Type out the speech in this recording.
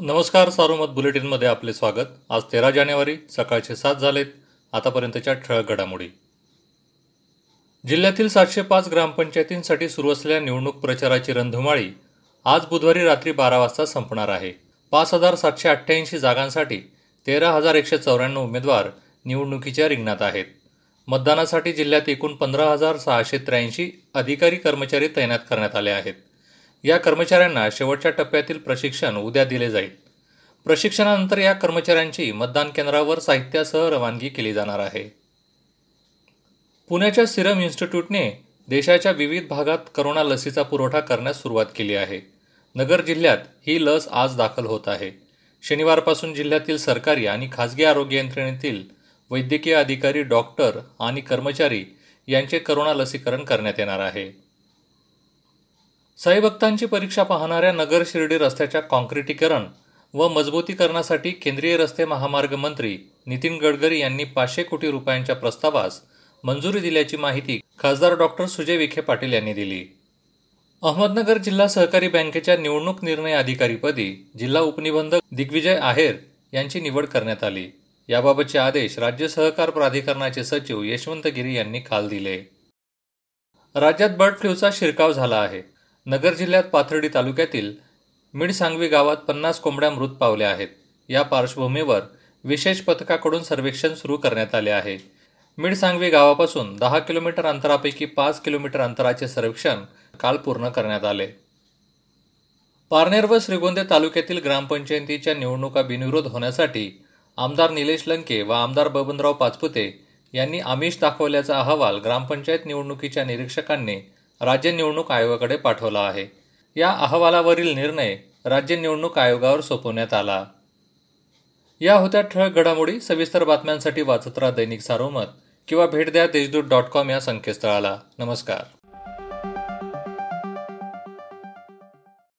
नमस्कार सारोमत बुलेटिनमध्ये आपले स्वागत. आज तेरा जानेवारी सकाळचे सात झालेत. आतापर्यंतच्या ठळक घडामोडी. जिल्ह्यातील सातशे पाच ग्रामपंचायतींसाठी सुरू असलेल्या निवडणूक प्रचाराची रणधुमाळी आज बुधवारी रात्री बारा वाजता संपणार आहे. पाच हजार सातशे अठ्ठ्याऐंशी जागांसाठी तेरा हजार एकशे चौऱ्याण्णव उमेदवार निवडणुकीच्या रिंगणात आहेत. मतदानासाठी जिल्ह्यात एकूण पंधरा हजार सहाशे त्र्याऐंशी अधिकारी कर्मचारी तैनात करण्यात आले आहेत. या कर्मचाऱ्यांना शेवटच्या टप्प्यातील प्रशिक्षण उद्या दिले जाईल. प्रशिक्षणानंतर या कर्मचाऱ्यांची मतदान केंद्रावर साहित्यासह रवानगी केली जाणार आहे. पुण्याच्या सिरम इन्स्टिट्यूटने देशाच्या विविध भागात करोना लसीचा पुरवठा करण्यास सुरुवात केली आहे. नगर जिल्ह्यात ही लस आज दाखल होत आहे. शनिवारपासून जिल्ह्यातील सरकारी आणि खासगी आरोग्य यंत्रणेतील वैद्यकीय अधिकारी डॉक्टर आणि कर्मचारी यांचे करोना लसीकरण करण्यात येणार आहे. साईभक्तांची परीक्षा पाहणाऱ्या नगर शिर्डी रस्त्याच्या काँक्रिटीकरण व मजबूतीकरणासाठी केंद्रीय रस्ते महामार्ग मंत्री नितीन गडकरी यांनी पाचशे कोटी रुपयांच्या प्रस्तावास मंजुरी दिल्याची माहिती खासदार डॉक्टर सुजय विखे पाटील यांनी दिली. अहमदनगर जिल्हा सहकारी बँकेच्या निवडणूक निर्णय अधिकारीपदी जिल्हा उपनिबंधक दिग्विजय आहेर यांची निवड करण्यात आली. याबाबतचे आदेश राज्य सहकार प्राधिकरणाचे सचिव यशवंत गिरी यांनी काल दिले. राज्यात बर्ड फ्लूचा शिरकाव झाला आहे. नगर जिल्ह्यात पाथर्डी तालुक्यातील मिडसांगवी गावात पन्नास कोंबड्या मृत पावल्या आहेत. या पार्श्वभूमीवर विशेष पथकाकडून सर्वेक्षण सुरू करण्यात आले आहे. मिडसांगवी गावापासून दहा किलोमीटर अंतरापैकी पाच किलोमीटर अंतराचे सर्वेक्षण काल पूर्ण करण्यात आले. पारनेर व श्रीगोंदे तालुक्यातील ग्रामपंचायतीच्या निवडणुका बिनविरोध होण्यासाठी आमदार निलेश लंके व आमदार बबनराव पाचपुते यांनी आमिष दाखवल्याचा अहवाल ग्रामपंचायत निवडणुकीच्या निरीक्षकांनी राज्य निवडणूक आयोगाकडे पाठवला आहे. या अहवालावरील निर्णय राज्य निवडणूक आयोगावर सोपवण्यात आला. या होत्या ठळक घडामोडी सविस्तर बातम्यांसाठी वाचत राहा दैनिक सारोमत किंवा भेट द्या देशदूत डॉट कॉम या संकेतस्थळाला. नमस्कार.